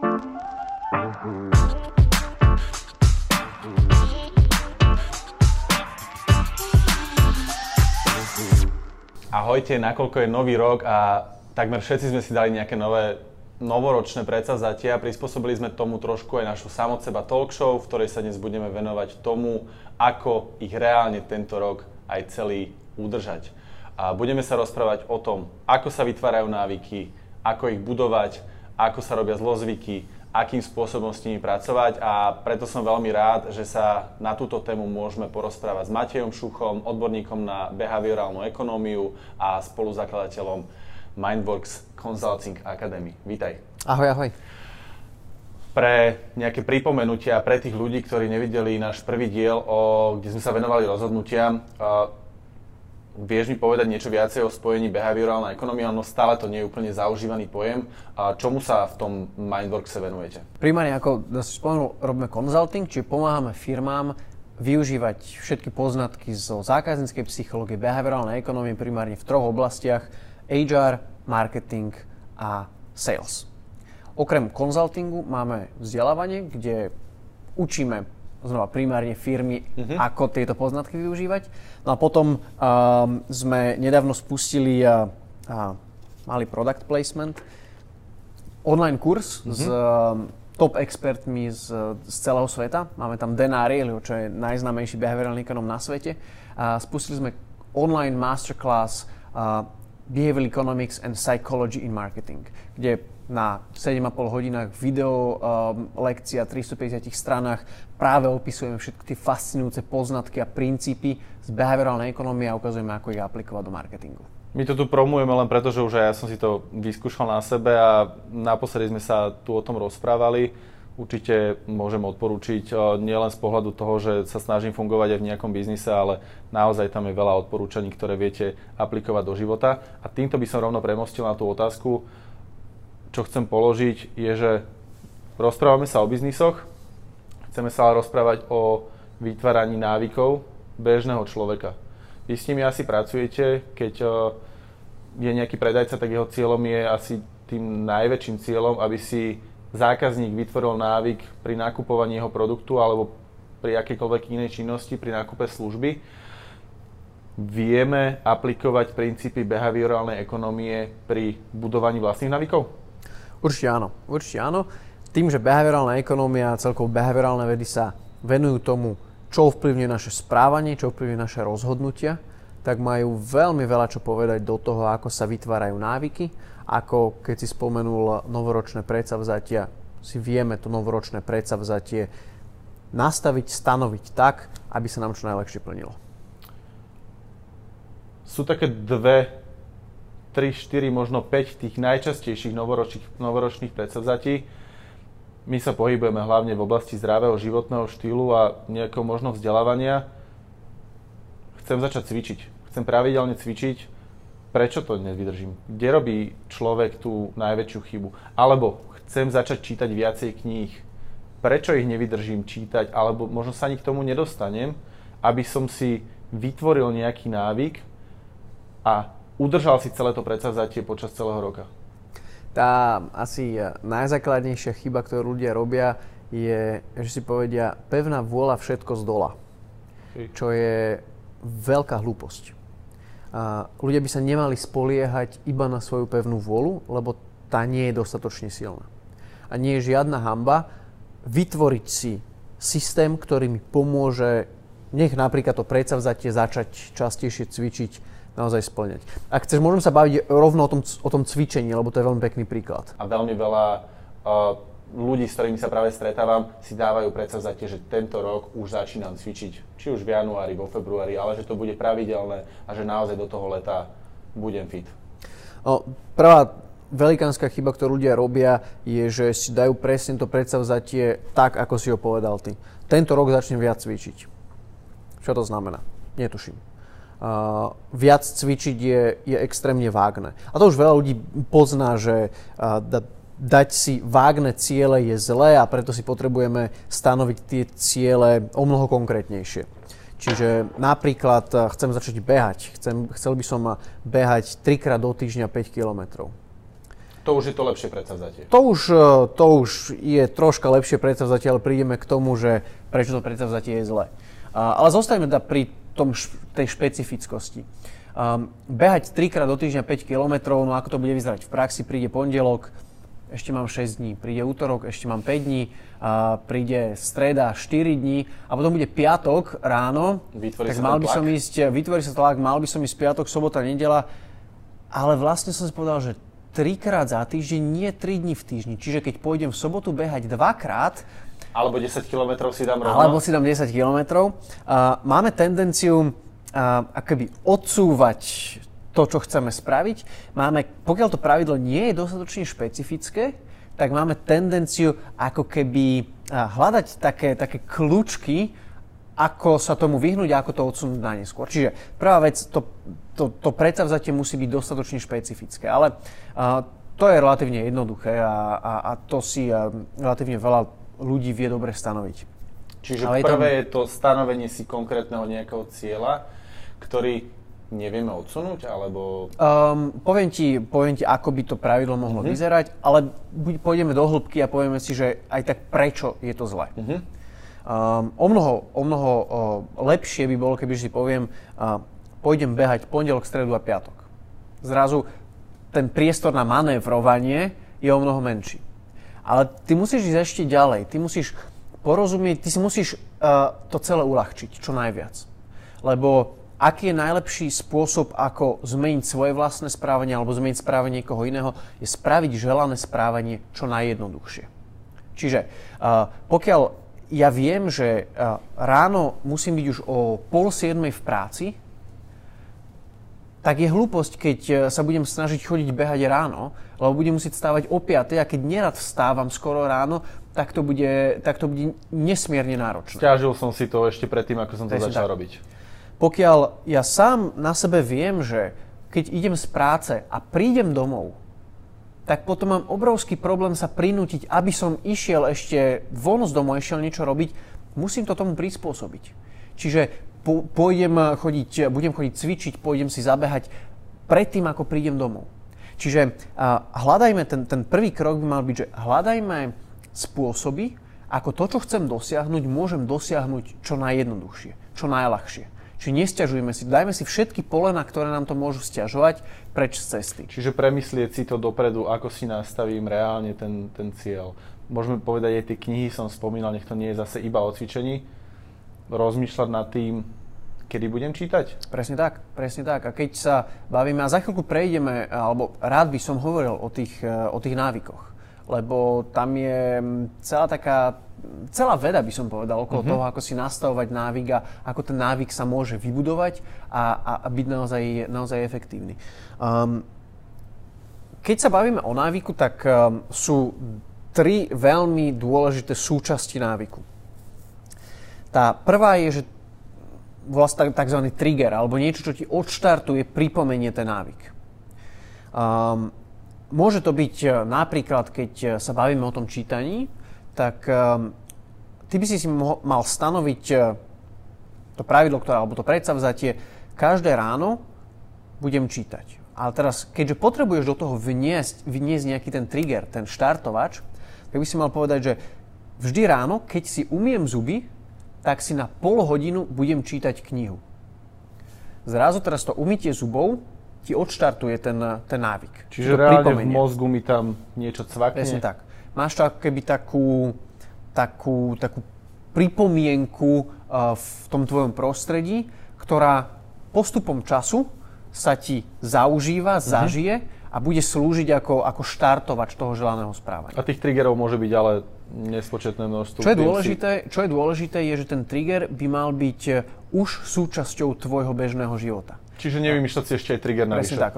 Ahojte, nakoľko je nový rok a takmer všetci sme si dali nejaké nové novoročné predsavzatia. Prispôsobili sme tomu trošku aj našu samot seba talk show, v ktorej sa dnes budeme venovať tomu, ako ich reálne tento rok aj celý udržať. A budeme sa rozprávať o tom, ako sa vytvárajú návyky, ako ich budovať, ako sa robia zlozvyky, akým spôsobom s nimi pracovať a preto som veľmi rád, že sa na túto tému môžeme porozprávať s Matejom Šuchom, odborníkom na behaviorálnu ekonómiu a spoluzakladateľom Mindworks Consulting Academy. Vítaj. Ahoj, ahoj. Pre nejaké pripomenutia pre tých ľudí, ktorí nevideli náš prvý diel, o, kde sme sa venovali rozhodnutiam, Vieš mi povedať niečo viacej o spojení behaviorálna ekonomia, no stále to nie je úplne zaužívaný pojem. A čomu sa v tom Mindworkse venujete? Primárne, ako si spomenul, robíme consulting, čiže pomáhame firmám využívať všetky poznatky zo zákazníckej psychológie, behaviorálnej ekonomie primárne v troch oblastiach HR, marketing a sales. Okrem konzultingu máme vzdelávanie, kde učíme znova primárne firmy, uh-huh. ako tieto poznatky využívať. No a potom um, sme nedávno spustili uh, uh, malý product placement, online kurz uh-huh. s uh, top expertmi z, z celého sveta. Máme tam Dan Arielyho, čo je najznámejší behaviorálny ekonom na svete. A spustili sme online masterclass uh, Behavioral Economics and Psychology in Marketing, kde na 7,5 hodinách video um, lekcia 350 stranách práve opisujeme všetky tie fascinujúce poznatky a princípy z behaviorálnej ekonomie a ukazujeme, ako ich aplikovať do marketingu. My to tu promujeme len preto, že už aj ja som si to vyskúšal na sebe a naposledy sme sa tu o tom rozprávali. Určite môžem odporúčiť uh, nielen z pohľadu toho, že sa snažím fungovať aj v nejakom biznise, ale naozaj tam je veľa odporúčaní, ktoré viete aplikovať do života. A týmto by som rovno premostil na tú otázku, čo chcem položiť, je, že rozprávame sa o biznisoch, chceme sa ale rozprávať o vytváraní návykov bežného človeka. Vy s nimi asi pracujete, keď eh, je nejaký predajca, tak jeho cieľom je asi tým najväčším cieľom, aby si zákazník vytvoril návyk pri nakupovaní jeho produktu alebo pri akejkoľvek inej činnosti, pri nákupe služby. Vieme aplikovať princípy behaviorálnej ekonomie pri budovaní vlastných návykov? Určite áno, určite áno. Tým, že behaviorálna ekonómia a celkovo behaviorálne vedy sa venujú tomu, čo ovplyvňuje naše správanie, čo ovplyvňuje naše rozhodnutia, tak majú veľmi veľa čo povedať do toho, ako sa vytvárajú návyky, ako keď si spomenul novoročné predsavzatia, si vieme to novoročné predsavzatie nastaviť, stanoviť tak, aby sa nám čo najlepšie plnilo. Sú také dve 3, 4, možno 5 tých najčastejších novoročných, novoročných predsavzatí. My sa pohybujeme hlavne v oblasti zdravého životného štýlu a nejakého možno vzdelávania. Chcem začať cvičiť. Chcem pravidelne cvičiť. Prečo to nevydržím? Kde robí človek tú najväčšiu chybu? Alebo chcem začať čítať viacej kníh. Prečo ich nevydržím čítať? Alebo možno sa ani k tomu nedostanem, aby som si vytvoril nejaký návyk a udržal si celé to predsavzatie počas celého roka? Tá asi najzákladnejšia chyba, ktorú ľudia robia, je, že si povedia pevná vôľa všetko z dola. Čo je veľká hlúposť. A ľudia by sa nemali spoliehať iba na svoju pevnú vôľu, lebo tá nie je dostatočne silná. A nie je žiadna hamba vytvoriť si systém, ktorý mi pomôže, nech napríklad to predsavzatie začať častejšie cvičiť naozaj splňať. Ak chceš, môžem sa baviť rovno o tom, o tom cvičení, lebo to je veľmi pekný príklad. A veľmi veľa uh, ľudí, s ktorými sa práve stretávam, si dávajú predsavzatie, že tento rok už začínam cvičiť. Či už v januári, vo februári, ale že to bude pravidelné a že naozaj do toho leta budem fit. No, prvá velikánska chyba, ktorú ľudia robia, je, že si dajú presne to predsavzatie tak, ako si ho povedal ty. Tento rok začnem viac cvičiť. Čo to znamená? Netuším uh, viac cvičiť je, je extrémne vágne. A to už veľa ľudí pozná, že uh, da, dať si vágne ciele je zlé a preto si potrebujeme stanoviť tie ciele o mnoho konkrétnejšie. Čiže napríklad chcem začať behať. Chcem, chcel by som behať 3 krát do týždňa 5 kilometrov. To už je to lepšie predsavzatie. To už, e, to už je troška lepšie predsavzatie, ale prídeme k tomu, že prečo to predsavzatie je zlé. Ale zostaňme teda pri tom, tej špecifickosti. Um, behať 3 krát do týždňa 5 km, no ako to bude vyzerať v praxi, príde pondelok, ešte mám 6 dní, príde útorok, ešte mám 5 dní, a príde streda 4 dní a potom bude piatok ráno, vytvorí tak mal by tlak. som ísť, vytvorí sa tlak, mal by som ísť piatok, sobota, nedela, ale vlastne som si povedal, že trikrát za týždeň, nie 3 dní v týždni. Čiže keď pôjdem v sobotu behať dvakrát, alebo 10 km si dám rovno. Alebo si dám 10 km. Máme tendenciu akoby odsúvať to, čo chceme spraviť. Máme, pokiaľ to pravidlo nie je dostatočne špecifické, tak máme tendenciu ako keby hľadať také, také kľúčky, ako sa tomu vyhnúť a ako to odsunúť na neskôr. Čiže prvá vec, to, to, to predsavzatie musí byť dostatočne špecifické. Ale uh, to je relatívne jednoduché a, a, a to si uh, relatívne veľa ľudí vie dobre stanoviť. Čiže Ale prvé je, tam... je to stanovenie si konkrétneho nejakého cieľa, ktorý nevieme odsunúť, alebo... Um, poviem, ti, poviem ti, ako by to pravidlo mohlo uh-huh. vyzerať, ale buď pôjdeme do hĺbky a povieme si, že aj tak prečo je to zlé. Uh-huh. Um, o mnoho, o mnoho uh, lepšie by bolo, keby si poviem, uh, pôjdem behať pondelok, stredu a piatok. Zrazu ten priestor na manévrovanie je o mnoho menší. Ale ty musíš ísť ešte ďalej. Ty musíš porozumieť, ty si musíš uh, to celé uľahčiť čo najviac. Lebo aký je najlepší spôsob, ako zmeniť svoje vlastné správanie alebo zmeniť správanie niekoho iného, je spraviť želané správanie čo najjednoduchšie. Čiže uh, pokiaľ ja viem, že uh, ráno musím byť už o pol siedmej v práci, tak je hlúposť, keď e, sa budem snažiť chodiť behať ráno, lebo budem musieť stávať o 5 a keď nerad vstávam skoro ráno, tak to bude, tak to bude nesmierne náročné. Stiažil som si to ešte predtým, ako som to Presne začal tak. robiť. Pokiaľ ja sám na sebe viem, že keď idem z práce a prídem domov, tak potom mám obrovský problém sa prinútiť, aby som išiel ešte von z domu, išiel niečo robiť, musím to tomu prispôsobiť. Čiže pôjdem chodiť, budem chodiť cvičiť, pôjdem si zabehať predtým, ako prídem domov. Čiže hľadajme, ten, ten prvý krok by mal byť, že hľadajme spôsoby, ako to, čo chcem dosiahnuť, môžem dosiahnuť čo najjednoduchšie, čo najľahšie. Čiže nestiažujme si, dajme si všetky polena, ktoré nám to môžu stiažovať, preč z cesty. Čiže premyslieť si to dopredu, ako si nastavím reálne ten, ten cieľ. Môžeme povedať, aj tie knihy som spomínal, nech to nie je zase iba o cvičení, rozmýšľať nad tým, kedy budem čítať? Presne tak, presne tak. A keď sa bavíme, a za chvíľku prejdeme, alebo rád by som hovoril o tých, e, o tých návykoch, lebo tam je celá taká, celá veda by som povedal okolo uh-huh. toho, ako si nastavovať návyk a ako ten návyk sa môže vybudovať a, a, a byť naozaj, naozaj efektívny. Um, keď sa bavíme o návyku, tak um, sú tri veľmi dôležité súčasti návyku. Tá prvá je, že vlastne tzv. trigger, alebo niečo, čo ti odštartuje, pripomenie ten návyk. Um, môže to byť e, napríklad, keď e, sa bavíme o tom čítaní, tak um, ty by si si mal stanoviť uh, to pravidlo, ktoré, alebo to predsavzatie, každé ráno budem čítať. Ale teraz, keďže potrebuješ do toho vniesť, vniesť nejaký ten trigger, ten štartovač, tak by si mal povedať, že vždy ráno, keď si umiem zuby, tak si na pol hodinu budem čítať knihu. Zrazu teraz to umytie zubov ti odštartuje ten, ten návyk. Čiže reálne pripomenie. v mozgu mi tam niečo cvakne? Presne tak. Máš to ako keby takú, takú, takú pripomienku uh, v tom tvojom prostredí, ktorá postupom času sa ti zaužíva, mm-hmm. zažije a bude slúžiť ako, ako štartovač toho želaného správania. A tých triggerov môže byť ale nespočetné množstvo. Čo je, dôležité, čo je dôležité, je, že ten trigger by mal byť e, už súčasťou tvojho bežného života. Čiže nevymýšľať si ešte aj trigger na Presne tak.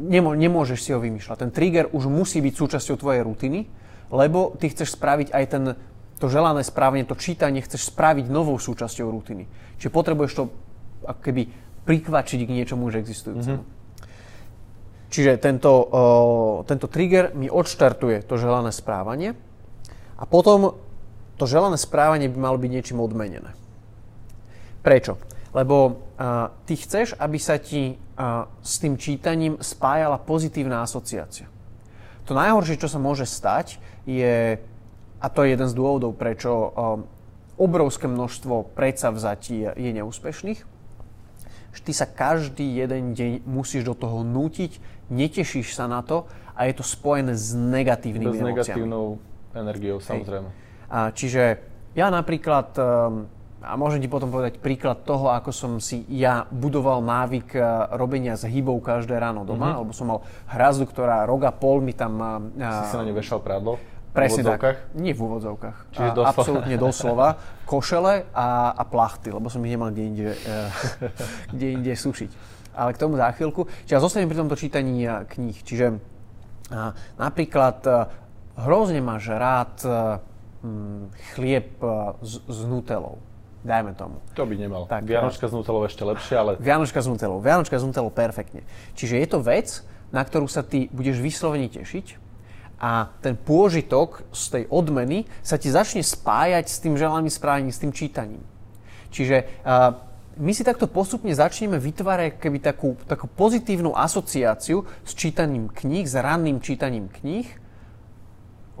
Nemô, nemôžeš si ho vymýšľať. Ten trigger už musí byť súčasťou tvojej rutiny, lebo ty chceš spraviť aj ten, to želané správanie, to čítanie chceš spraviť novou súčasťou rutiny. Čiže potrebuješ to ako keby prikvačiť k niečomu už existujúcemu. Mm-hmm. Čiže tento, uh, tento trigger mi odštartuje to želané správanie a potom to želané správanie by malo byť niečím odmenené. Prečo? Lebo uh, ty chceš, aby sa ti uh, s tým čítaním spájala pozitívna asociácia. To najhoršie, čo sa môže stať, je, a to je jeden z dôvodov, prečo um, obrovské množstvo predsavzatí je neúspešných, že ty sa každý jeden deň musíš do toho nútiť, netešíš sa na to a je to spojené s negatívnymi emóciami. Energiou, samozrejme. A čiže ja napríklad, um, a môžem ti potom povedať príklad toho, ako som si ja budoval návyk uh, robenia s hybou každé ráno doma, mm-hmm. lebo som mal hrazdu, ktorá rok a pol mi tam... Uh, si sa na ne vešal prádlo? Presne tak. Nie v úvodzovkách. Čiže doslova. Absolútne doslova. Košele a, a plachty, lebo som ich nemal kde inde, uh, kde inde sušiť. Ale k tomu za chvíľku. Čiže ja zostanem pri tomto čítaní kníh. Čiže napríklad hrozne máš rád uh, chlieb uh, s, s nutelou. Dajme tomu. To by nemal. Tak, Vianočka s nutelou ešte lepšie, ale... Vianočka s nutelou. Vianočka s nutelou perfektne. Čiže je to vec, na ktorú sa ty budeš vyslovene tešiť a ten pôžitok z tej odmeny sa ti začne spájať s tým želaným správaním, s tým čítaním. Čiže uh, my si takto postupne začneme vytvárať keby takú, takú pozitívnu asociáciu s čítaním kníh, s ranným čítaním kníh,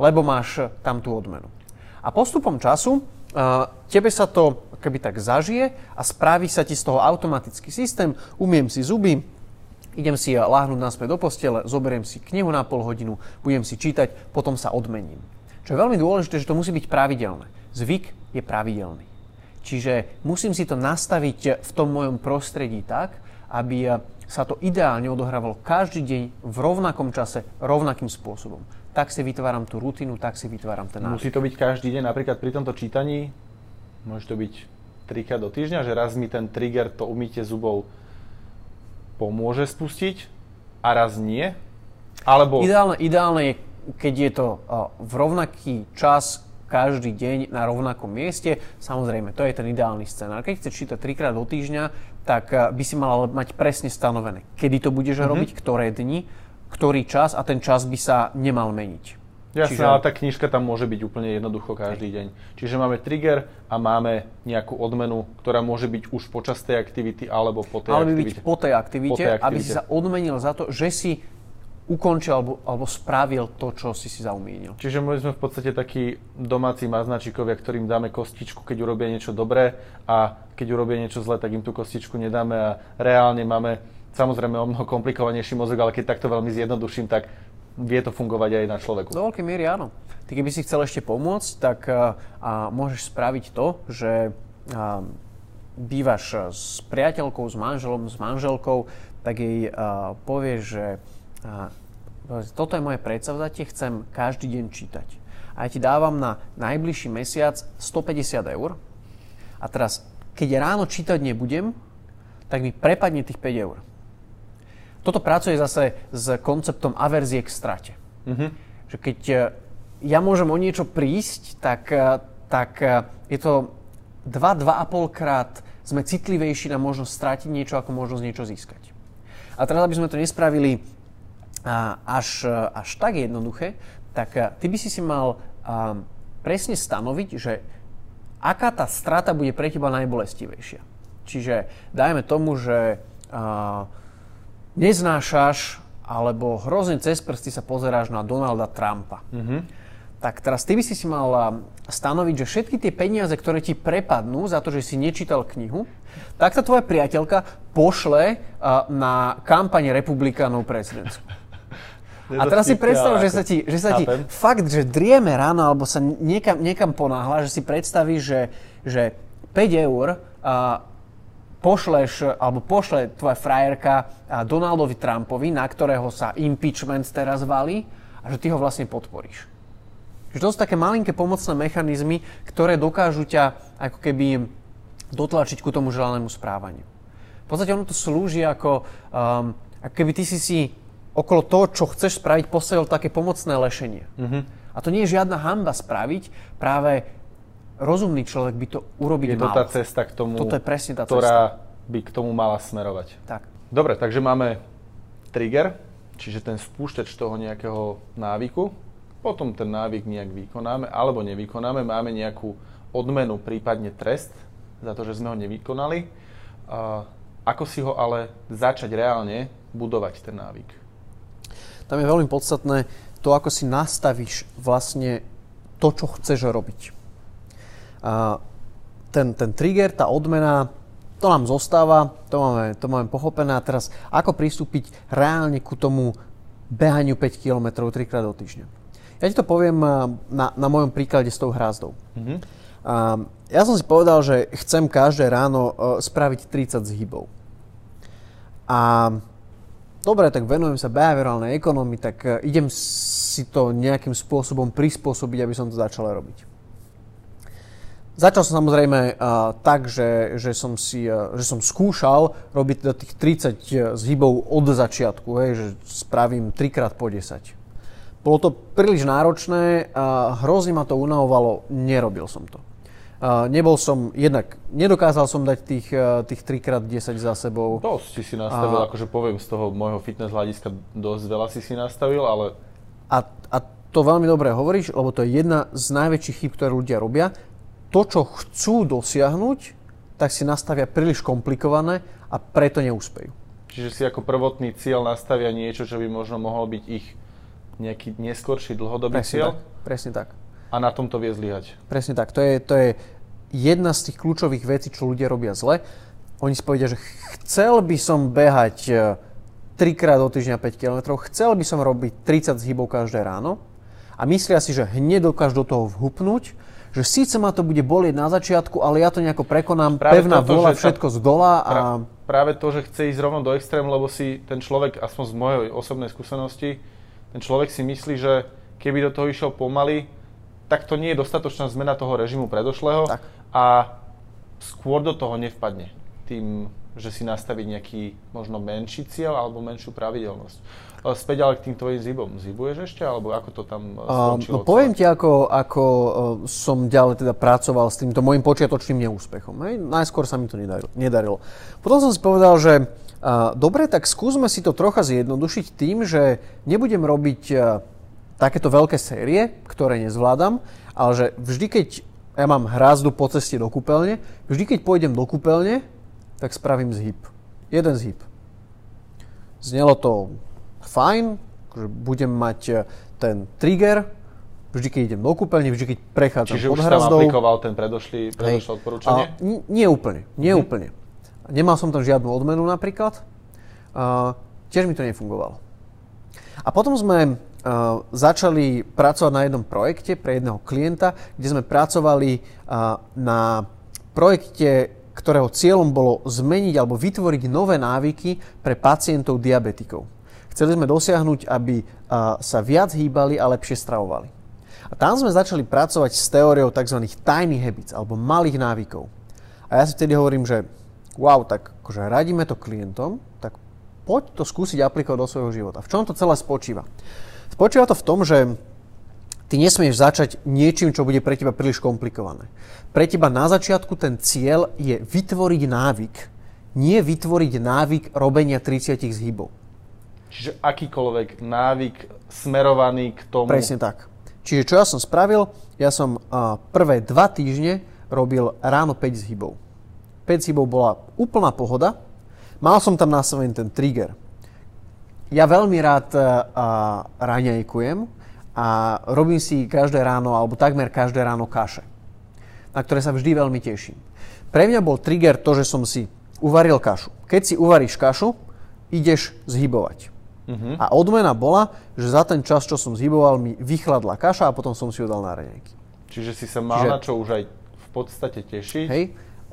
lebo máš tam tú odmenu. A postupom času uh, tebe sa to keby tak zažije a spraví sa ti z toho automatický systém, umiem si zuby, idem si láhnuť naspäť do postele, zoberiem si knihu na pol hodinu, budem si čítať, potom sa odmením. Čo je veľmi dôležité, že to musí byť pravidelné. Zvyk je pravidelný. Čiže musím si to nastaviť v tom mojom prostredí tak, aby sa to ideálne odohrávalo každý deň v rovnakom čase, rovnakým spôsobom. Tak si vytváram tú rutinu, tak si vytváram ten návyk. Musí to byť každý deň, napríklad pri tomto čítaní, môže to byť trikrát do týždňa, že raz mi ten trigger, to umytie zubov pomôže spustiť a raz nie? Alebo... Ideálne, ideálne je, keď je to v rovnaký čas každý deň na rovnakom mieste. Samozrejme, to je ten ideálny scenár. Keď chceš čítať trikrát do týždňa, tak by si mal mať presne stanovené, kedy to budeš mm-hmm. robiť, ktoré dni, ktorý čas a ten čas by sa nemal meniť. Jasné, Čiže... ale tá knižka tam môže byť úplne jednoducho každý deň. Čiže máme trigger a máme nejakú odmenu, ktorá môže byť už počas tej aktivity alebo po tej ale aktivite. byť po tej aktivite, po tej aktivite, aby si sa odmenil za to, že si ukončil alebo, alebo spravil to, čo si si zaumienil. Čiže my sme v podstate takí domáci maznačikovia, ktorým dáme kostičku, keď urobia niečo dobré a keď urobia niečo zlé, tak im tú kostičku nedáme a reálne máme samozrejme o mnoho komplikovanejší mozog, ale keď takto veľmi zjednoduším, tak vie to fungovať aj na človeku. Do veľkej miery áno. Ty keby si chcel ešte pomôcť, tak a, a môžeš spraviť to, že a, bývaš s priateľkou, s manželom, s manželkou, tak jej a, povieš, že a, toto je moje predsavzatie, chcem každý deň čítať. A ja ti dávam na najbližší mesiac 150 eur. A teraz, keď ráno čítať nebudem, tak mi prepadne tých 5 eur. Toto pracuje zase s konceptom averzie k strate. Mm-hmm. Že keď e, ja môžem o niečo prísť, tak, e, tak e, je to 2-2,5 krát sme citlivejší na možnosť stratiť niečo, ako možnosť niečo získať. A teraz, aby sme to nespravili až, až tak jednoduché, tak ty by si si mal presne stanoviť, že aká tá strata bude pre teba najbolestivejšia. Čiže dajme tomu, že neznášaš alebo hrozne cez prsty sa pozeráš na Donalda Trumpa. Mm-hmm. Tak teraz ty by si si mal stanoviť, že všetky tie peniaze, ktoré ti prepadnú za to, že si nečítal knihu, tak tá tvoja priateľka pošle na kampaň republikánov prezidentsku. A teraz si predstav, že sa ti, že sa ti fakt, že drieme ráno alebo sa niekam, niekam ponáhla, že si predstavíš, že, že 5 eur a, pošleš, alebo pošle tvoja frajerka Donaldovi Trumpovi, na ktorého sa impeachment teraz valí, a že ty ho vlastne podporíš. Že to sú také malinké pomocné mechanizmy, ktoré dokážu ťa ako keby dotlačiť ku tomu želanému správaniu. V podstate ono to slúži ako, um, ako keby ty si si okolo toho, čo chceš spraviť, postavil také pomocné lešenie. Mm-hmm. A to nie je žiadna hamba spraviť, práve rozumný človek by to urobiť mal. Je to tá cesta k tomu, Toto je presne tá ktorá cesta. by k tomu mala smerovať. Tak. Dobre, takže máme trigger, čiže ten spúšťač toho nejakého návyku. Potom ten návyk nejak vykonáme alebo nevykonáme. Máme nejakú odmenu, prípadne trest za to, že sme ho nevykonali. A ako si ho ale začať reálne budovať ten návyk? Tam je veľmi podstatné to, ako si nastavíš vlastne to, čo chceš robiť. Ten, ten trigger, tá odmena, to nám zostáva, to máme, to máme pochopené. A teraz, ako pristúpiť reálne ku tomu behaniu 5 km 3 krát do týždňa. Ja ti to poviem na, na mojom príklade s tou hrázdou. Mm-hmm. Ja som si povedal, že chcem každé ráno uh, spraviť 30 zhybov. A dobre, tak venujem sa behaviorálnej ekonomii, tak uh, idem si to nejakým spôsobom prispôsobiť, aby som to začal robiť. Začal som samozrejme uh, tak, že, že, som si, uh, že som skúšal robiť teda tých 30 zhybov od začiatku, hej, že spravím 3 krát po 10. Bolo to príliš náročné, uh, hrozne ma to unavovalo, nerobil som to. Uh, nebol som, jednak nedokázal som dať tých, uh, tých 3 krát 10 za sebou. Dosť si si nastavil, uh, akože poviem z toho môjho fitness hľadiska, dosť veľa si si nastavil, ale... A, a to veľmi dobre hovoríš, lebo to je jedna z najväčších chyb, ktoré ľudia robia to, čo chcú dosiahnuť, tak si nastavia príliš komplikované a preto neúspejú. Čiže si ako prvotný cieľ nastavia niečo, čo by možno mohol byť ich nejaký neskorší dlhodobý presne cieľ? Tak, presne tak. A na tom to vie zlyhať? Presne tak. To je, to je jedna z tých kľúčových vecí, čo ľudia robia zle. Oni si povedia, že chcel by som behať 3 e, krát do týždňa 5 km, chcel by som robiť 30 zhybov každé ráno a myslia si, že hneď dokážu do toho vhupnúť že síce ma to bude bolieť na začiatku, ale ja to nejako prekonám, práve pevná toto, vôľa, všetko z dola. A... Práve to, že chce ísť rovno do extrému, lebo si ten človek, aspoň z mojej osobnej skúsenosti, ten človek si myslí, že keby do toho išiel pomaly, tak to nie je dostatočná zmena toho režimu predošlého tak. a skôr do toho nevpadne tým, že si nastaví nejaký možno menší cieľ alebo menšiu pravidelnosť. Späť ale k tým tvojim zibom. Zibuješ ešte, alebo ako to tam e, skončilo? Uh, no poviem ti, ako, ako uh, som ďalej teda pracoval s týmto môjim počiatočným neúspechom. Hej? Najskôr sa mi to nedarilo. nedarilo. Potom som si povedal, že uh, dobre, tak skúsme si to trocha zjednodušiť tým, že nebudem robiť uh, takéto veľké série, ktoré nezvládam, ale že vždy, keď ja mám hrázdu po ceste do kúpeľne, vždy, keď pôjdem do kúpeľne, tak spravím zhyb. Jeden zhyb. Znelo to fajn, že budem mať e, ten trigger, vždy, keď idem do kúpeľne, vždy, keď prechádzam Čiže pod už hrazdou. Čiže aplikoval ten predošlý, predošlé odporúčanie? A, nie úplne, nie mm úplne. Nemal som tam žiadnu odmenu napríklad. Uh, tiež mi to nefungovalo. A potom sme uh, začali pracovať na jednom projekte pre jedného klienta, kde sme pracovali uh, na projekte, ktorého cieľom bolo zmeniť alebo vytvoriť nové návyky pre pacientov diabetikov. Chceli sme dosiahnuť, aby sa viac hýbali a lepšie stravovali. A tam sme začali pracovať s teóriou tzv. tiny habits, alebo malých návykov. A ja si vtedy hovorím, že wow, tak akože radíme to klientom, tak poď to skúsiť aplikovať do svojho života. V čom to celé spočíva? Spočíva to v tom, že ty nesmieš začať niečím, čo bude pre teba príliš komplikované. Pre teba na začiatku ten cieľ je vytvoriť návyk, nie vytvoriť návyk robenia 30 zhybov. Čiže akýkoľvek návyk smerovaný k tomu... Presne tak. Čiže čo ja som spravil? Ja som prvé dva týždne robil ráno 5 zhybov. 5 zhybov bola úplná pohoda. Mal som tam nastavený ten trigger. Ja veľmi rád uh, raňajkujem a robím si každé ráno, alebo takmer každé ráno kaše, na ktoré sa vždy veľmi teším. Pre mňa bol trigger to, že som si uvaril kašu. Keď si uvaríš kašu, ideš zhybovať. Uh-huh. A odmena bola, že za ten čas, čo som zhyboval, mi vychladla kaša a potom som si ju dal na raňajky. Čiže si sa mal Čiže, na čo už aj v podstate tešiť. Hej,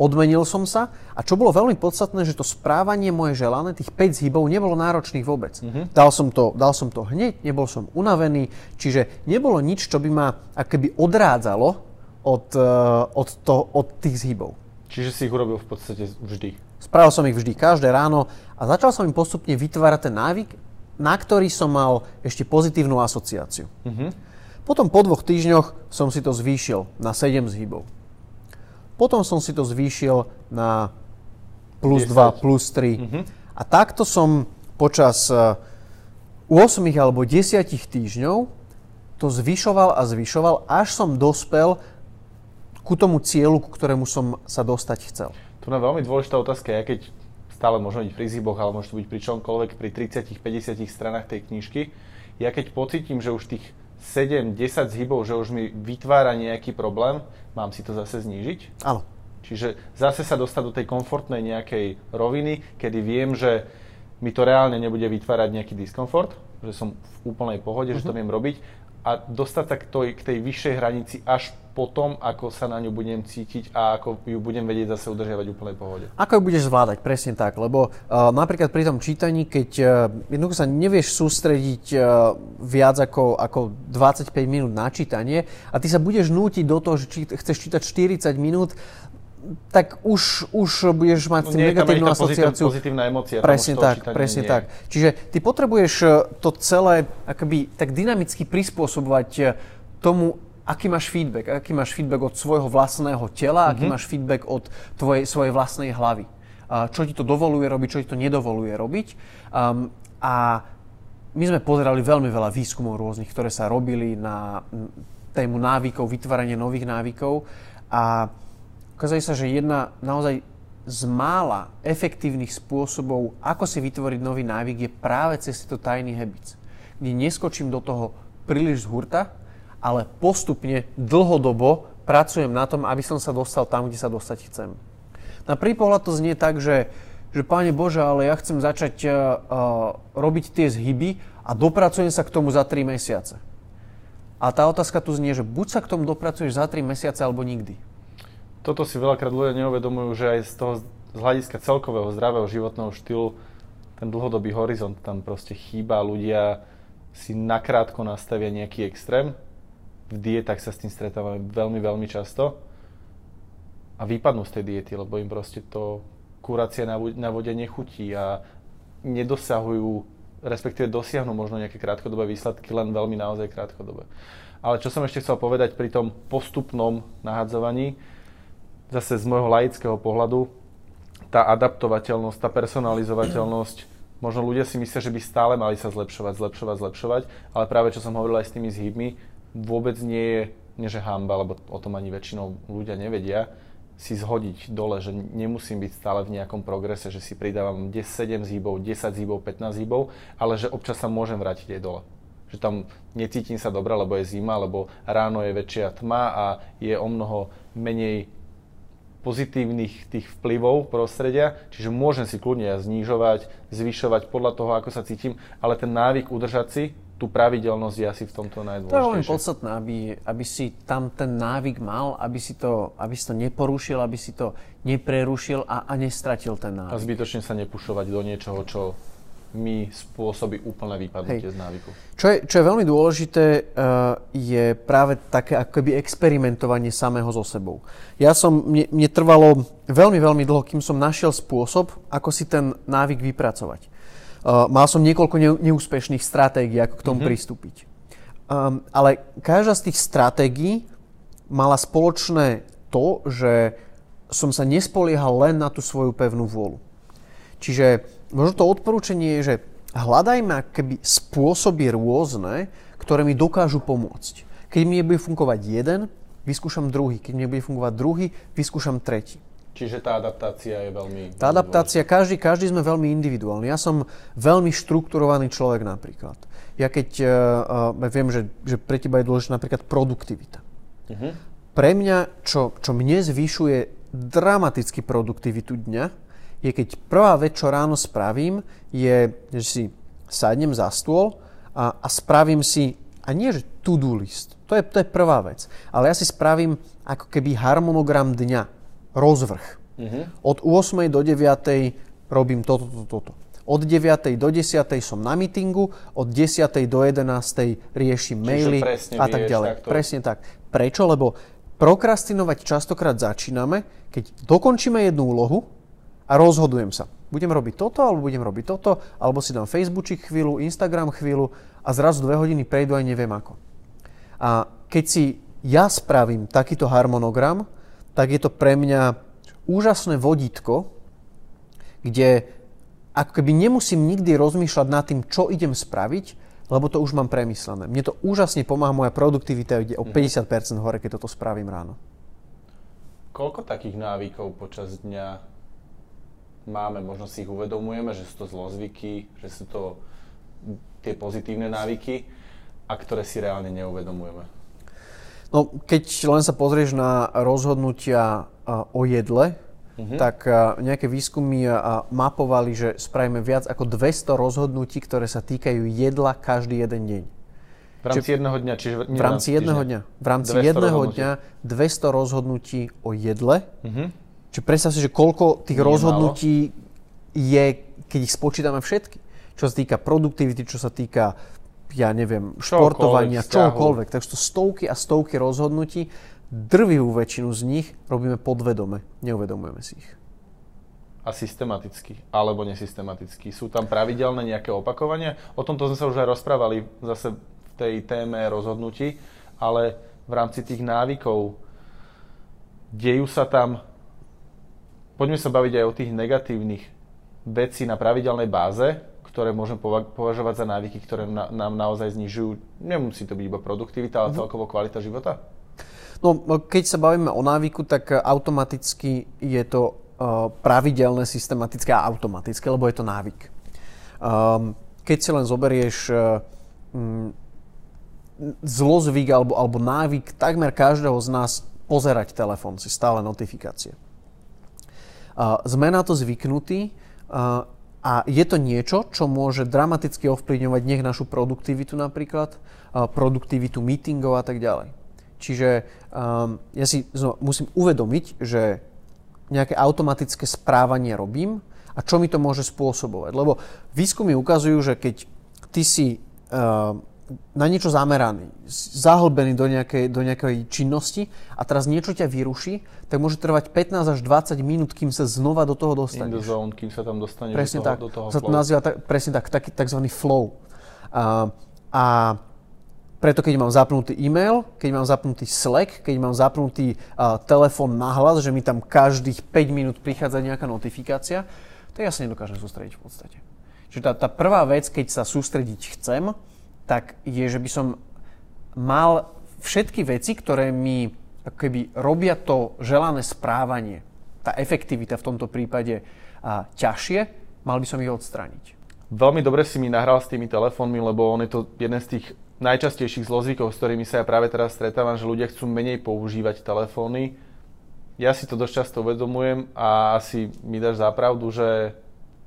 odmenil som sa a čo bolo veľmi podstatné, že to správanie moje želané, tých 5 zhybov, nebolo náročných vôbec. Uh-huh. Dal, som to, dal som to hneď, nebol som unavený, čiže nebolo nič, čo by ma akoby odrádzalo od, uh, od, to, od tých zhybov. Čiže si ich urobil v podstate vždy? Spravil som ich vždy, každé ráno a začal som im postupne vytvárať ten návyk na ktorý som mal ešte pozitívnu asociáciu. Uh-huh. Potom po dvoch týždňoch som si to zvýšil na 7 zhybov. Potom som si to zvýšil na plus 10. 2, plus 3. Uh-huh. Mhm. A takto som počas 8 eh, alebo 10 týždňov to zvyšoval a zvyšoval, až som dospel ku tomu cieľu, ku ktorému som sa dostať chcel. Tu je veľmi dôležitá otázka. Ja keď stále môže byť pri ziboch, ale môže to byť pri čomkoľvek, pri 30-50 stranách tej knižky. ja keď pocítim, že už tých 7-10 zhybov, že už mi vytvára nejaký problém, mám si to zase znížiť? Áno. Čiže zase sa dostať do tej komfortnej nejakej roviny, kedy viem, že mi to reálne nebude vytvárať nejaký diskomfort, že som v úplnej pohode, uh-huh. že to mhm. viem robiť a dostať sa k tej, k tej vyššej hranici až potom, ako sa na ňu budem cítiť a ako ju budem vedieť zase udržiavať v úplnej pohode. Ako ju budeš zvládať, presne tak, lebo uh, napríklad pri tom čítaní, keď uh, jednoducho sa nevieš sústrediť uh, viac ako, ako 25 minút na čítanie a ty sa budeš nútiť do toho, že či, chceš čítať 40 minút, tak už, už budeš mať no, negatívnu asociáciu. Pozitívna emócia. Presne tak, presne nie. tak. Čiže ty potrebuješ e, to celé akoby tak dynamicky prispôsobovať e, tomu, aký máš feedback. Aký máš feedback od svojho vlastného tela, mm-hmm. aký mhm. máš feedback od tvojej, svojej vlastnej hlavy. Čo ti to dovoluje robiť, čo ti to nedovoluje robiť. Um, a my sme pozerali veľmi veľa výskumov rôznych, ktoré sa robili na tému návykov, vytváranie nových návykov. A Ukazuje sa, že jedna naozaj z mála efektívnych spôsobov, ako si vytvoriť nový návyk, je práve cez to tiny habits, kde neskočím do toho príliš z hurta, ale postupne, dlhodobo pracujem na tom, aby som sa dostal tam, kde sa dostať chcem. Na prvý pohľad to znie tak, že, že Páne Bože, ale ja chcem začať uh, robiť tie zhyby a dopracujem sa k tomu za 3 mesiace. A tá otázka tu znie, že buď sa k tomu dopracuješ za 3 mesiace, alebo nikdy toto si veľakrát ľudia neuvedomujú, že aj z toho z hľadiska celkového zdravého životného štýlu ten dlhodobý horizont tam proste chýba. Ľudia si nakrátko nastavia nejaký extrém. V dietách sa s tým stretávame veľmi, veľmi často. A vypadnú z tej diety, lebo im proste to kurácia na vode nechutí a nedosahujú, respektíve dosiahnu možno nejaké krátkodobé výsledky, len veľmi naozaj krátkodobé. Ale čo som ešte chcel povedať pri tom postupnom nahadzovaní, zase z môjho laického pohľadu, tá adaptovateľnosť, tá personalizovateľnosť, možno ľudia si myslia, že by stále mali sa zlepšovať, zlepšovať, zlepšovať, ale práve čo som hovoril aj s tými zhybmi, vôbec nie je, nie že hamba, lebo o tom ani väčšinou ľudia nevedia, si zhodiť dole, že nemusím byť stále v nejakom progrese, že si pridávam 10, 7 zhybov, 10 zhybov, 15 zhybov, ale že občas sa môžem vrátiť aj dole. Že tam necítim sa dobre, lebo je zima, lebo ráno je väčšia tma a je o mnoho menej pozitívnych tých vplyvov prostredia, čiže môžem si kľudne znižovať, zvyšovať podľa toho, ako sa cítim, ale ten návyk udržať si, tú pravidelnosť je asi v tomto najdôležitejšie. To je veľmi podstatné, aby, aby si tam ten návyk mal, aby si to, aby si to neporušil, aby si to neprerušil a, a nestratil ten návyk. A zbytočne sa nepušovať do niečoho, čo mi spôsobí úplné vypadnutie Hej. z návyku. Čo je, čo je veľmi dôležité, uh, je práve také akoby experimentovanie samého so sebou. Ja som, mne, mne trvalo veľmi, veľmi dlho, kým som našiel spôsob, ako si ten návyk vypracovať. Uh, mal som niekoľko ne, neúspešných stratégií, ako k tomu mm-hmm. pristúpiť. Um, ale každá z tých stratégií mala spoločné to, že som sa nespoliehal len na tú svoju pevnú vôľu. Čiže možno to odporúčanie je, že hľadajme keby spôsoby rôzne, ktoré mi dokážu pomôcť. Keď mi nebude fungovať jeden, vyskúšam druhý. Keď mi nebude fungovať druhý, vyskúšam tretí. Čiže tá adaptácia je veľmi... Tá adaptácia, každý, každý sme veľmi individuálni. Ja som veľmi štrukturovaný človek napríklad. Ja keď uh, uh, viem, že, že pre teba je dôležitá napríklad produktivita. Uh-huh. Pre mňa, čo, čo mne zvyšuje dramaticky produktivitu dňa, je keď prvá vec, čo ráno spravím, je, že si sadnem za stôl a, a spravím si, a nie že to-do list, to je, to je prvá vec, ale ja si spravím ako keby harmonogram dňa, rozvrh. Mm-hmm. Od 8. do 9. robím toto, toto, toto. Od 9. do 10. som na meetingu, od 10. do 11. riešim maily a tak ďalej. Takto. Presne tak. Prečo? Lebo prokrastinovať častokrát začíname, keď dokončíme jednu úlohu, a rozhodujem sa. Budem robiť toto, alebo budem robiť toto, alebo si dám Facebookčik chvíľu, Instagram chvíľu a zrazu dve hodiny prejdú aj neviem ako. A keď si ja spravím takýto harmonogram, tak je to pre mňa úžasné vodítko, kde ako keby nemusím nikdy rozmýšľať nad tým, čo idem spraviť, lebo to už mám premyslené. Mne to úžasne pomáha, moja produktivita ide o 50% mhm. hore, keď toto spravím ráno. Koľko takých návykov počas dňa máme, možno si ich uvedomujeme, že sú to zlozvyky, že sú to tie pozitívne návyky a ktoré si reálne neuvedomujeme? No, keď len sa pozrieš na rozhodnutia o jedle, uh-huh. tak nejaké výskumy mapovali, že spravíme viac ako 200 rozhodnutí, ktoré sa týkajú jedla každý jeden deň. V rámci jedného dňa, čiže v rámci jedného dňa. V rámci jedného dňa 200 rozhodnutí o jedle. Uh-huh. Čiže predstav si, že koľko tých Nie rozhodnutí je, keď ich spočítame všetky. Čo sa týka produktivity, čo sa týka ja neviem, športovania, čokoľvek. Takže to stovky a stovky rozhodnutí, drvivú väčšinu z nich robíme podvedome, neuvedomujeme si ich. A systematicky, alebo nesystematicky. Sú tam pravidelné nejaké opakovania? O tomto sme sa už aj rozprávali zase tej téme rozhodnutí, ale v rámci tých návykov dejú sa tam, poďme sa baviť aj o tých negatívnych vecí na pravidelnej báze, ktoré môžem považovať za návyky, ktoré nám naozaj znižujú, nemusí to byť iba produktivita, ale celkovo kvalita života? No, keď sa bavíme o návyku, tak automaticky je to uh, pravidelné, systematické a automatické, lebo je to návyk. Um, keď si len zoberieš uh, zlozvyk alebo, alebo návyk takmer každého z nás pozerať telefón, si stále notifikácie. Sme na to zvyknutí a je to niečo, čo môže dramaticky ovplyvňovať nech našu produktivitu napríklad, produktivitu meetingov a tak ďalej. Čiže um, ja si musím uvedomiť, že nejaké automatické správanie robím a čo mi to môže spôsobovať. Lebo výskumy ukazujú, že keď ty si uh, na niečo zameraný, zahlbený do nejakej, do nejakej činnosti a teraz niečo ťa vyruší, tak môže trvať 15 až 20 minút, kým sa znova do toho dostaneš. In the zone, kým sa tam dostane presne do toho, tak, do toho sa to nazýva tak, presne tak, taký tzv. flow. A, a preto keď mám zapnutý e-mail, keď mám zapnutý Slack, keď mám zapnutý uh, telefón na hlas, že mi tam každých 5 minút prichádza nejaká notifikácia, tak ja sa nedokážem sústrediť v podstate. Čiže tá, tá prvá vec, keď sa sústrediť chcem, tak je, že by som mal všetky veci, ktoré mi keby robia to želané správanie, tá efektivita v tomto prípade a, ťažšie, mal by som ich odstrániť. Veľmi dobre si mi nahral s tými telefónmi, lebo on je to jeden z tých najčastejších zlozvykov, s ktorými sa ja práve teraz stretávam, že ľudia chcú menej používať telefóny. Ja si to dosť často uvedomujem a asi mi dáš zapravdu, že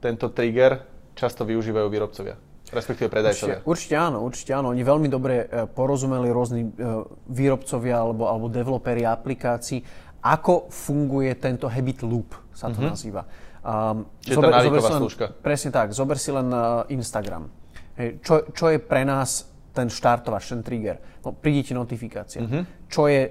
tento trigger často využívajú výrobcovia respektíve predajcovia. Určite, určite áno, určite áno. Oni veľmi dobre e, porozumeli rôzni e, výrobcovia alebo, alebo developeri aplikácií, ako funguje tento habit loop, sa to mm-hmm. nazýva. Um, Čiže zober, tá návyková služka. Presne tak, zober si len uh, Instagram. Hej, čo, čo je pre nás ten štartovač, ten trigger? No, príde ti notifikácia. Mm-hmm. Čo je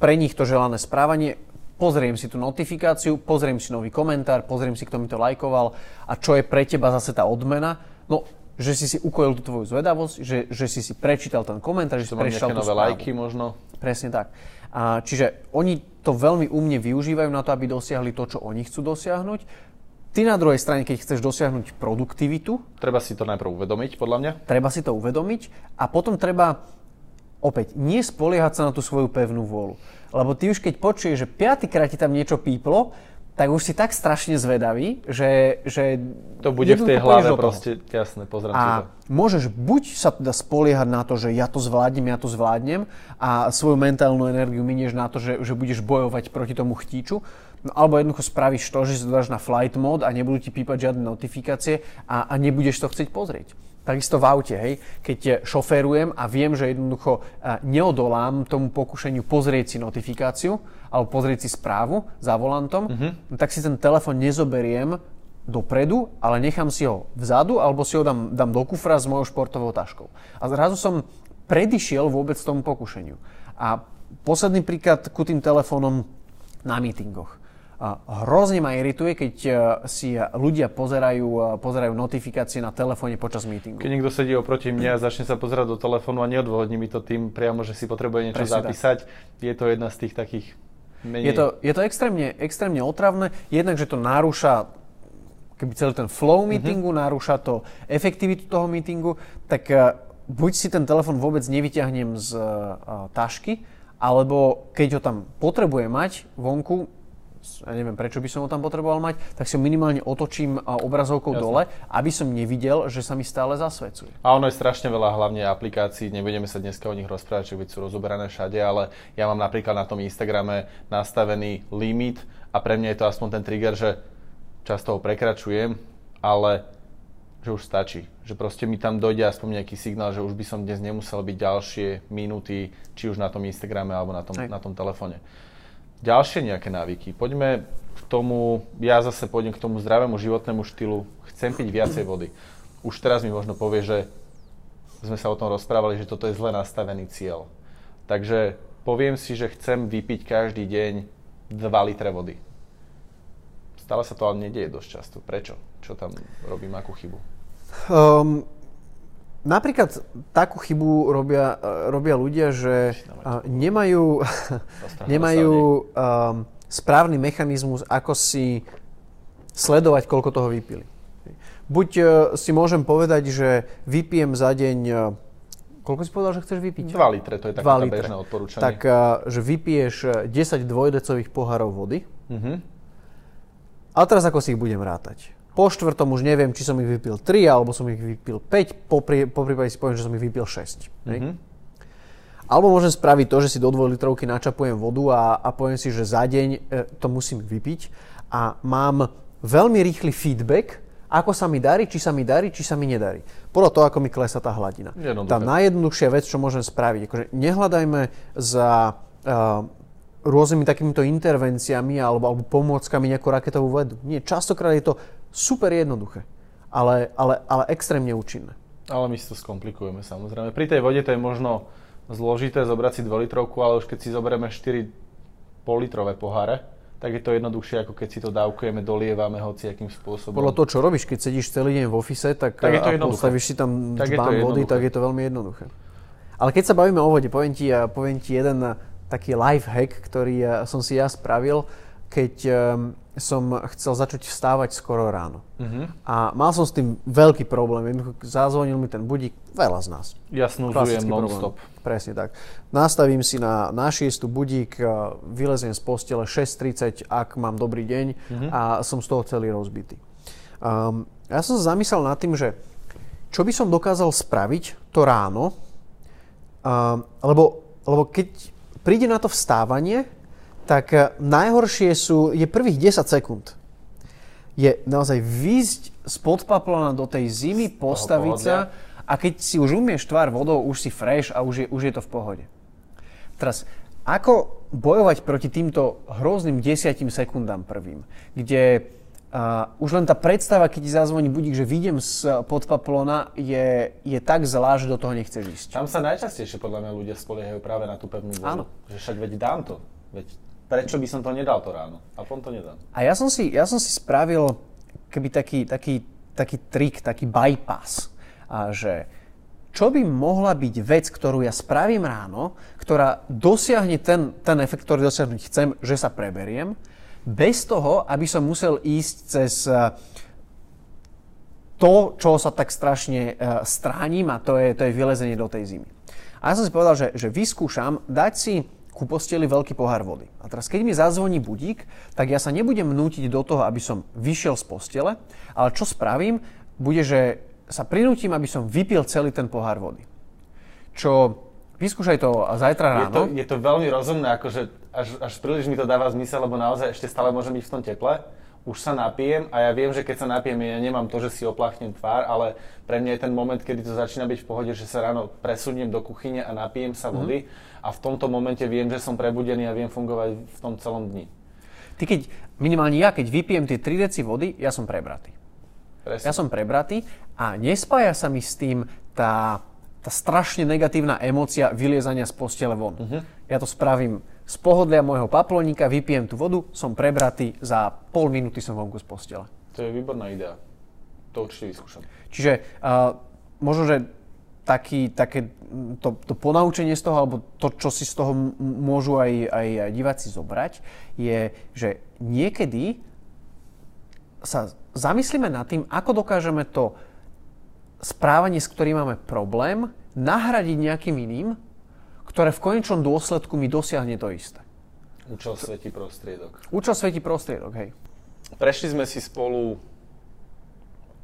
pre nich to želané správanie? Pozriem si tú notifikáciu, pozriem si nový komentár, pozriem si, kto mi to lajkoval a čo je pre teba zase tá odmena? No, že si si ukojil tú tvoju zvedavosť, že, že si si prečítal ten komentár, že si prečítal tú nové lajky možno. Presne tak. A, čiže oni to veľmi umne využívajú na to, aby dosiahli to, čo oni chcú dosiahnuť. Ty na druhej strane, keď chceš dosiahnuť produktivitu... Treba si to najprv uvedomiť, podľa mňa. Treba si to uvedomiť a potom treba opäť nie spoliehať sa na tú svoju pevnú vôľu. Lebo ty už keď počuješ, že piatýkrát ti tam niečo píplo, tak už si tak strašne zvedavý, že... že to bude v tej hlave proste, jasné, pozriem a to. môžeš buď sa teda spoliehať na to, že ja to zvládnem, ja to zvládnem a svoju mentálnu energiu minieš na to, že, že budeš bojovať proti tomu chtíču, no, alebo jednoducho spravíš to, že si dáš na flight mode a nebudú ti pípať žiadne notifikácie a, a nebudeš to chcieť pozrieť. Takisto v aute, hej, keď šoférujem a viem, že jednoducho neodolám tomu pokušeniu pozrieť si notifikáciu alebo pozrieť si správu za volantom, mm-hmm. tak si ten telefon nezoberiem dopredu, ale nechám si ho vzadu alebo si ho dám, dám do kufra s mojou športovou taškou. A zrazu som predišiel vôbec tomu pokušeniu. A posledný príklad ku tým telefónom na mítingoch. Hrozne ma irituje, keď e, si ľudia pozerajú, e, pozerajú notifikácie na telefóne počas meetingu. Keď niekto sedí oproti mne a začne sa pozerať do telefónu a neodvodní mi to tým priamo, že si potrebuje niečo Presne zapísať, tak. je to jedna z tých takých menej... Je to, je to extrémne, extrémne otravné, jednak, že to narúša keby celý ten flow mhm. meetingu, mm-hmm. narúša to efektivitu toho meetingu, tak e, buď si ten telefon vôbec nevyťahnem z uh, tašky, alebo keď ho tam potrebujem mať vonku, ja neviem, prečo by som ho tam potreboval mať, tak si ho minimálne otočím obrazovkou Jasne. dole, aby som nevidel, že sa mi stále zasvecuje. A ono je strašne veľa hlavne aplikácií, nebudeme sa dneska o nich rozprávať, že sú rozoberané všade, ale ja mám napríklad na tom Instagrame nastavený limit a pre mňa je to aspoň ten trigger, že často ho prekračujem, ale že už stačí. Že proste mi tam dojde aspoň nejaký signál, že už by som dnes nemusel byť ďalšie minúty, či už na tom Instagrame alebo na tom, na tom telefóne. Ďalšie nejaké návyky. Poďme k tomu, ja zase pôjdem k tomu zdravému životnému štýlu. Chcem piť viacej vody. Už teraz mi možno povie, že sme sa o tom rozprávali, že toto je zle nastavený cieľ. Takže poviem si, že chcem vypiť každý deň 2 litre vody. Stále sa to ale nedieje dosť často. Prečo? Čo tam robím, akú chybu? Um, napríklad takú chybu robia, robia ľudia, že uh, nemajú, nemajú um, správny mechanizmus, ako si sledovať, koľko toho vypili. Buď uh, si môžem povedať, že vypijem za deň Koľko si povedal, že chceš vypiť? 2 litre, to je také bežné odporúčanie. Tak, že vypiješ 10 dvojdecových pohárov vody. Uh-huh. A teraz ako si ich budem rátať? Po štvrtom už neviem, či som ich vypil 3, alebo som ich vypil 5, po, prí, po prípade si poviem, že som ich vypil 6. Mm-hmm. Alebo môžem spraviť to, že si do 2 litrovky načapujem vodu a, a poviem si, že za deň e, to musím vypiť a mám veľmi rýchly feedback, ako sa mi darí, či sa mi darí, či sa mi nedarí. Podľa toho, ako mi klesa tá hladina. Jednoduché. Tá najjednoduchšia vec, čo môžem spraviť, akože nehľadajme za uh, rôznymi takýmito intervenciami alebo, alebo pomôckami nejakú raketovú vedu. Nie, častokrát je to super jednoduché, ale, ale, ale extrémne účinné. Ale my si to skomplikujeme samozrejme. Pri tej vode to je možno zložité zobrať si 2 litrovku, ale už keď si zoberieme 4 litrové poháre, tak je to jednoduchšie, ako keď si to dávkujeme, dolievame akým spôsobom. Podľa toho, čo robíš, keď sedíš celý deň v ofise, tak, tak je to a postavíš si tam tak džbán vody, tak je to veľmi jednoduché. Ale keď sa bavíme o vode, poviem ti, poviem ti jeden taký life hack, ktorý eh, som si ja spravil, keď ehm, som chcel začať vstávať skoro ráno. Uh-huh. A mal som s tým veľký problém. zazvonil mi ten budík, veľa z nás. Ja snúzujem non-stop. Presne tak. Nastavím si na, na 6 budík, eh, vyleziem z postele 6.30, ak mám dobrý deň uh-huh. a som z toho celý rozbitý. Um, ja som sa zamyslel nad tým, že čo by som dokázal spraviť to ráno, um, lebo, lebo keď príde na to vstávanie, tak eh, najhoršie sú, je prvých 10 sekúnd. Je naozaj výjsť spod paplona do tej zimy, postaviť sa a keď si už umieš tvár vodou, už si fresh a už je, už je to v pohode. Teraz, ako bojovať proti týmto hrozným 10 sekundám prvým, kde Uh, už len tá predstava, keď ti zazvoní budík, že vyjdem z podpaplona, je, je tak zlá, že do toho nechceš ísť. Tam sa najčastejšie podľa mňa ľudia spoliehajú práve na tú pevnú vodu. Áno. Že však veď dám to. Veď prečo by som to nedal to ráno? A potom to nedám. A ja som si, ja som si spravil keby taký, taký, taký trik, taký bypass. A že čo by mohla byť vec, ktorú ja spravím ráno, ktorá dosiahne ten, ten efekt, ktorý dosiahnuť chcem, že sa preberiem, bez toho, aby som musel ísť cez eh, to, čo sa tak strašne uh, stránim a to je, to je vylezenie do tej zimy. A ja som si povedal, že, že vyskúšam dať si ku posteli veľký pohár vody. A teraz, keď mi zazvoní budík, tak ja sa nebudem nútiť do toho, aby som vyšiel z postele, ale čo spravím, bude, že sa prinútim, aby som vypil celý ten pohár vody. Čo Vyskúšaj to zajtra ráno. Je to, je to veľmi rozumné, akože až, až príliš mi to dáva zmysel, lebo naozaj ešte stále môžem byť v tom teple. Už sa napijem a ja viem, že keď sa napijem, ja nemám to, že si opláchnem tvár, ale pre mňa je ten moment, kedy to začína byť v pohode, že sa ráno presuniem do kuchyne a napijem sa vody mm-hmm. a v tomto momente viem, že som prebudený a viem fungovať v tom celom dni. Ty keď, minimálne ja, keď vypijem tie 3 deci vody, ja som prebratý. Presne. Ja som prebratý a nespája sa mi s tým tá tá strašne negatívna emócia vyliezania z postele von. Uh-huh. Ja to spravím z pohodlia môjho paploníka, vypijem tú vodu, som prebratý, za pol minúty som vonku z postele. To je výborná idea. To určite vyskúšam. Čiže uh, možno, že taký, také to, to ponaučenie z toho, alebo to, čo si z toho môžu aj, aj diváci zobrať, je, že niekedy sa zamyslíme nad tým, ako dokážeme to správanie, s ktorým máme problém, nahradiť nejakým iným, ktoré v konečnom dôsledku mi dosiahne to isté. Účel svetí prostriedok. Účel svetí prostriedok, hej. Prešli sme si spolu,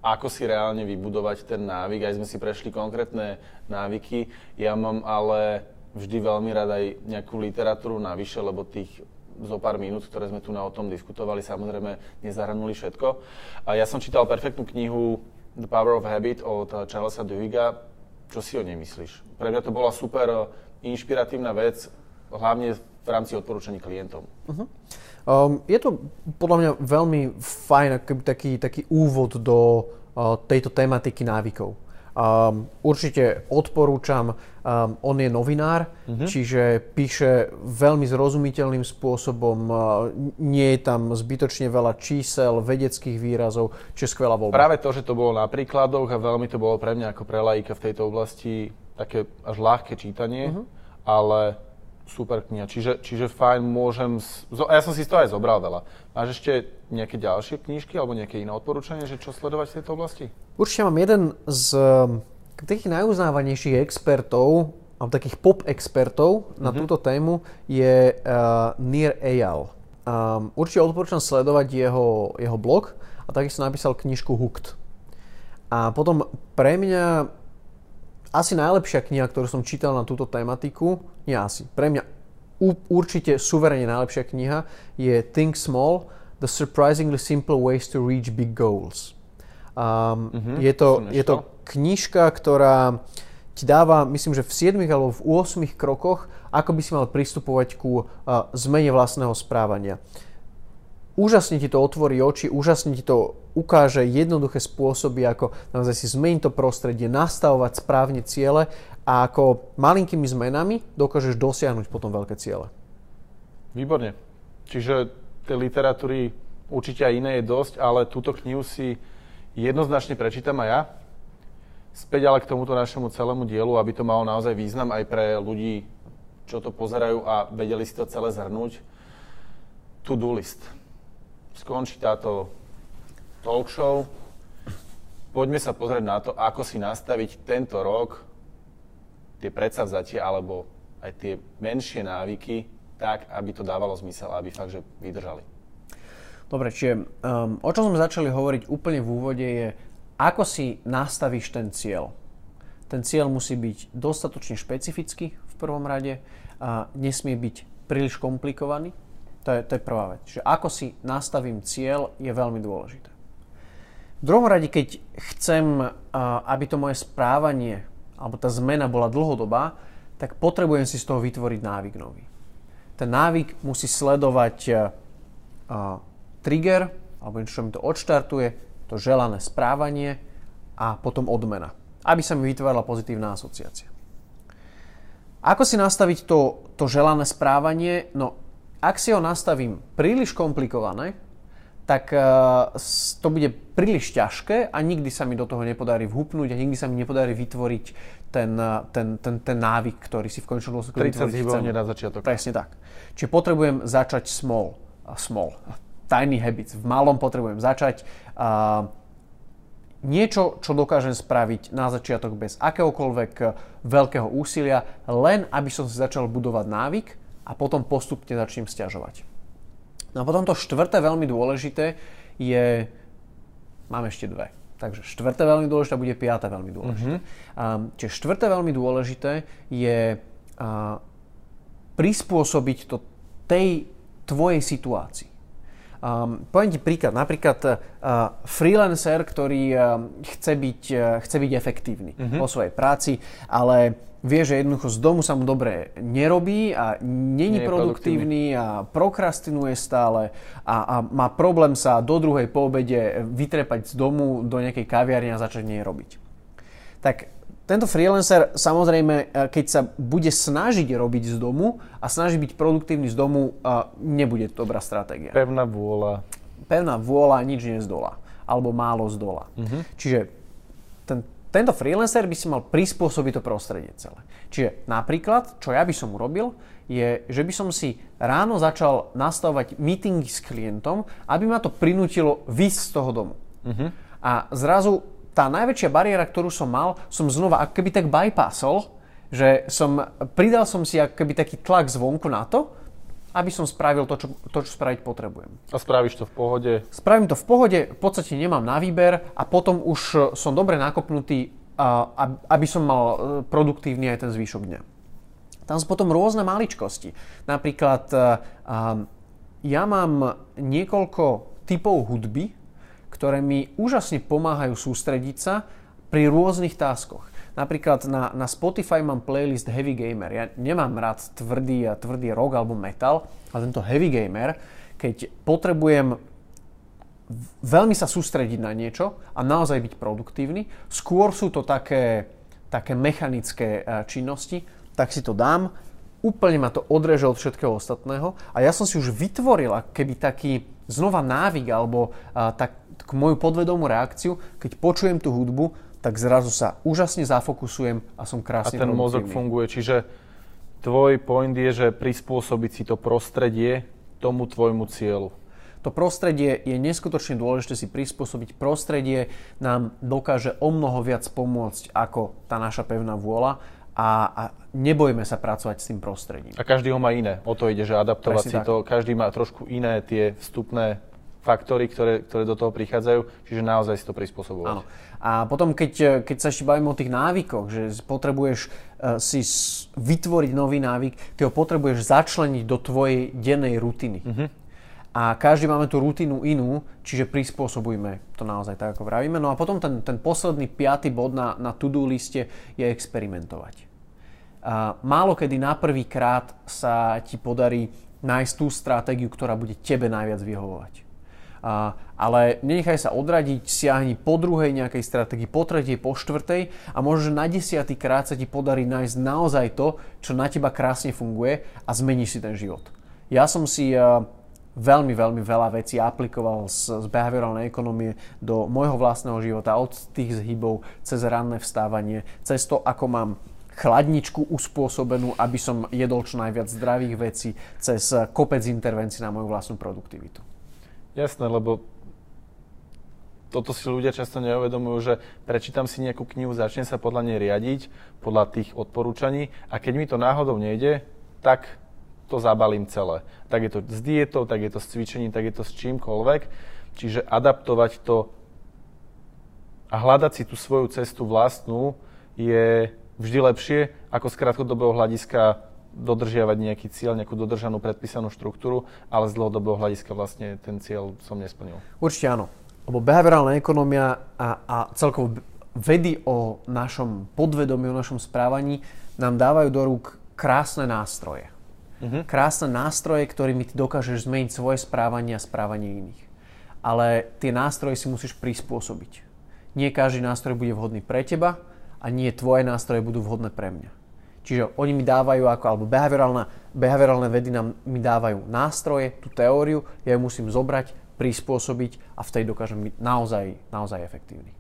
ako si reálne vybudovať ten návyk, aj sme si prešli konkrétne návyky. Ja mám ale vždy veľmi rád aj nejakú literatúru navyše, lebo tých zo pár minút, ktoré sme tu na o tom diskutovali, samozrejme nezahrnuli všetko. A ja som čítal perfektnú knihu The Power of Habit od Charlesa Duhiga. Čo si o nej myslíš? Pre mňa to bola super inšpiratívna vec, hlavne v rámci odporúčaní klientom. Uh-huh. Um, je to podľa mňa veľmi fajn taký, taký úvod do uh, tejto tematiky návykov. Um, určite odporúčam, um, on je novinár, uh-huh. čiže píše veľmi zrozumiteľným spôsobom, uh, nie je tam zbytočne veľa čísel, vedeckých výrazov, čo je skvelá voľba. Práve to, že to bolo na príkladoch a veľmi to bolo pre mňa ako pre laika v tejto oblasti také až ľahké čítanie, uh-huh. ale super kniha. Čiže, čiže fajn, môžem... Z... Ja som si z toho aj zobral veľa. Máš ešte nejaké ďalšie knižky alebo nejaké iné odporúčanie, že čo sledovať v tejto oblasti? Určite mám jeden z takých najuznávanejších expertov, alebo takých pop expertov na mm-hmm. túto tému je uh, Nir Eyal. Um, určite odporúčam sledovať jeho, jeho blog a takisto napísal knižku Hooked. A potom pre mňa asi najlepšia kniha, ktorú som čítal na túto tematiku, nie asi, pre mňa určite suverene najlepšia kniha je Think Small, The Surprisingly Simple Ways to Reach Big Goals. Um, mm-hmm, je, to, je to knižka, ktorá ti dáva, myslím, že v 7 alebo v 8 krokoch, ako by si mal pristupovať ku uh, zmene vlastného správania úžasne ti to otvorí oči, úžasne ti to ukáže jednoduché spôsoby, ako naozaj si zmeniť to prostredie, nastavovať správne ciele a ako malinkými zmenami dokážeš dosiahnuť potom veľké ciele. Výborne. Čiže tej literatúry určite aj iné je dosť, ale túto knihu si jednoznačne prečítam aj ja. Späť ale k tomuto našemu celému dielu, aby to malo naozaj význam aj pre ľudí, čo to pozerajú a vedeli si to celé zhrnúť. To-do list skončí táto talk show. Poďme sa pozrieť na to, ako si nastaviť tento rok tie predsavzatia alebo aj tie menšie návyky tak, aby to dávalo zmysel, aby fakt, že vydržali. Dobre, čiže um, o čom sme začali hovoriť úplne v úvode je, ako si nastavíš ten cieľ. Ten cieľ musí byť dostatočne špecifický v prvom rade, a nesmie byť príliš komplikovaný, to je, to je prvá vec. Čiže ako si nastavím cieľ je veľmi dôležité. V druhom rade, keď chcem, aby to moje správanie alebo tá zmena bola dlhodobá, tak potrebujem si z toho vytvoriť návyk nový. Ten návyk musí sledovať uh, trigger, alebo niečo, čo mi to odštartuje, to želané správanie a potom odmena, aby sa mi vytvorila pozitívna asociácia. Ako si nastaviť to, to želané správanie? No, ak si ho nastavím príliš komplikované, tak uh, to bude príliš ťažké a nikdy sa mi do toho nepodarí vhupnúť a nikdy sa mi nepodarí vytvoriť ten, uh, ten, ten, ten návyk, ktorý si v končnom dôsledku 30 vytvoriť na začiatok. Presne tak. Čiže potrebujem začať small. Uh, small. Tiny habits. V malom potrebujem začať. Uh, niečo, čo dokážem spraviť na začiatok bez akéhokoľvek veľkého úsilia, len aby som si začal budovať návyk a potom postupne začnem stiažovať. No a potom to štvrté veľmi dôležité je, máme ešte dve, takže štvrté veľmi dôležité bude piaté veľmi dôležité. Mm-hmm. Um, čiže štvrté veľmi dôležité je uh, prispôsobiť to tej tvojej situácii. Um, poviem ti príklad. Napríklad uh, freelancer, ktorý uh, chce, byť, uh, chce byť efektívny mm-hmm. vo svojej práci, ale vie, že jednoducho z domu sa mu dobre nerobí a není Nie produktívny, produktívny a prokrastinuje stále a, a má problém sa do druhej po obede vytrepať z domu do nejakej kaviarne a začať nie robiť. Tak tento freelancer samozrejme, e, keď sa bude snažiť robiť z domu a snažiť byť produktívny z domu, e, nebude to dobrá stratégia. Pevná vôľa. Pevná vôľa, nič dola. Alebo málo z dola. Uh-huh. Čiže tento freelancer by si mal prispôsobiť to prostredie celé. Čiže napríklad, čo ja by som urobil, je, že by som si ráno začal nastavovať meetingy s klientom, aby ma to prinútilo výsť z toho domu. Uh-huh. A zrazu tá najväčšia bariéra, ktorú som mal, som znova ako keby tak bypassol, že som, pridal som si ako keby taký tlak zvonku na to aby som spravil to, čo, to, čo spraviť potrebujem. A spravíš to v pohode? Spravím to v pohode, v podstate nemám na výber a potom už e, som dobre nakopnutý, aby som mal e, produktívny aj ten zvýšok dňa. Tam sú potom rôzne maličkosti. Napríklad e, ja mám niekoľko typov hudby, ktoré mi úžasne pomáhajú sústrediť sa pri rôznych táskoch. Napríklad na, na Spotify mám playlist Heavy Gamer. Ja nemám rád tvrdý tvrdý rock alebo metal, ale tento Heavy Gamer, keď potrebujem veľmi sa sústrediť na niečo a naozaj byť produktívny, skôr sú to také, také mechanické e, činnosti, tak si to dám, úplne ma to odreže od všetkého ostatného a ja som si už vytvoril keby taký znova návyk alebo tak, tak moju podvedomú reakciu, keď počujem tú hudbu, tak zrazu sa úžasne zafokusujem a som krásne A ten mozog funguje, čiže tvoj point je, že prispôsobiť si to prostredie tomu tvojmu cieľu. To prostredie je neskutočne dôležité si prispôsobiť. Prostredie nám dokáže o mnoho viac pomôcť ako tá naša pevná vôľa a, a nebojme sa pracovať s tým prostredím. A každý ho má iné. O to ide, že adaptovať Presne si tak. to. Každý má trošku iné tie vstupné faktory, ktoré, ktoré do toho prichádzajú, čiže naozaj si to prispôsobovať. Áno. A potom, keď, keď sa ešte bavíme o tých návykoch, že potrebuješ uh, si vytvoriť nový návyk, ty ho potrebuješ začleniť do tvojej dennej rutiny. Uh-huh. A každý máme tú rutinu inú, čiže prispôsobujme to naozaj tak, ako vravíme. No a potom ten, ten posledný piatý bod na, na to-do liste je experimentovať. A málo kedy na prvý krát sa ti podarí nájsť tú stratégiu, ktorá bude tebe najviac vyhovovať. Ale nenechaj sa odradiť, siahni po druhej nejakej stratégii, po tretej, po štvrtej a možno, na desiatý krát sa ti podarí nájsť naozaj to, čo na teba krásne funguje a zmeníš si ten život. Ja som si uh, veľmi, veľmi veľa vecí aplikoval z, z behaviorálnej ekonomie do môjho vlastného života, od tých zhybov cez ranné vstávanie, cez to, ako mám chladničku uspôsobenú, aby som jedol čo najviac zdravých vecí, cez kopec intervencií na moju vlastnú produktivitu. Jasné, lebo toto si ľudia často neuvedomujú, že prečítam si nejakú knihu, začnem sa podľa nej riadiť, podľa tých odporúčaní a keď mi to náhodou nejde, tak to zabalím celé. Tak je to s dietou, tak je to s cvičením, tak je to s čímkoľvek. Čiže adaptovať to a hľadať si tú svoju cestu vlastnú je vždy lepšie, ako z krátkodobého hľadiska dodržiavať nejaký cieľ, nejakú dodržanú predpísanú štruktúru, ale z dlhodobého hľadiska vlastne ten cieľ som nesplnil. Určite áno. Lebo behaviorálna ekonomia a, a celkovo vedy o našom podvedomí, o našom správaní nám dávajú do rúk krásne nástroje. Uh-huh. Krásne nástroje, ktorými ty dokážeš zmeniť svoje správanie a správanie iných. Ale tie nástroje si musíš prispôsobiť. Nie každý nástroj bude vhodný pre teba a nie tvoje nástroje budú vhodné pre mňa. Čiže oni mi dávajú, ako, alebo behaviorálne, behaviorálne vedy nám mi dávajú nástroje, tú teóriu, ja ju musím zobrať, prispôsobiť a vtedy dokážem byť naozaj, naozaj efektívny.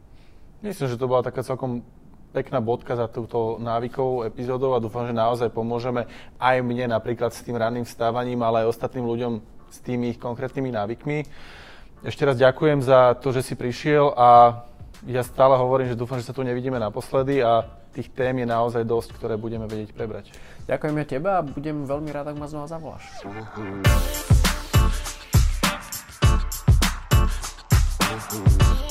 Myslím, že to bola taká celkom pekná bodka za túto návykovou epizódou a dúfam, že naozaj pomôžeme aj mne napríklad s tým ranným vstávaním, ale aj ostatným ľuďom s tými ich konkrétnymi návykmi. Ešte raz ďakujem za to, že si prišiel a ja stále hovorím, že dúfam, že sa tu nevidíme naposledy a tých tém je naozaj dosť, ktoré budeme vedieť prebrať. Ďakujem ja teba a budem veľmi rád, ak ma znova zavoláš. Mm-hmm.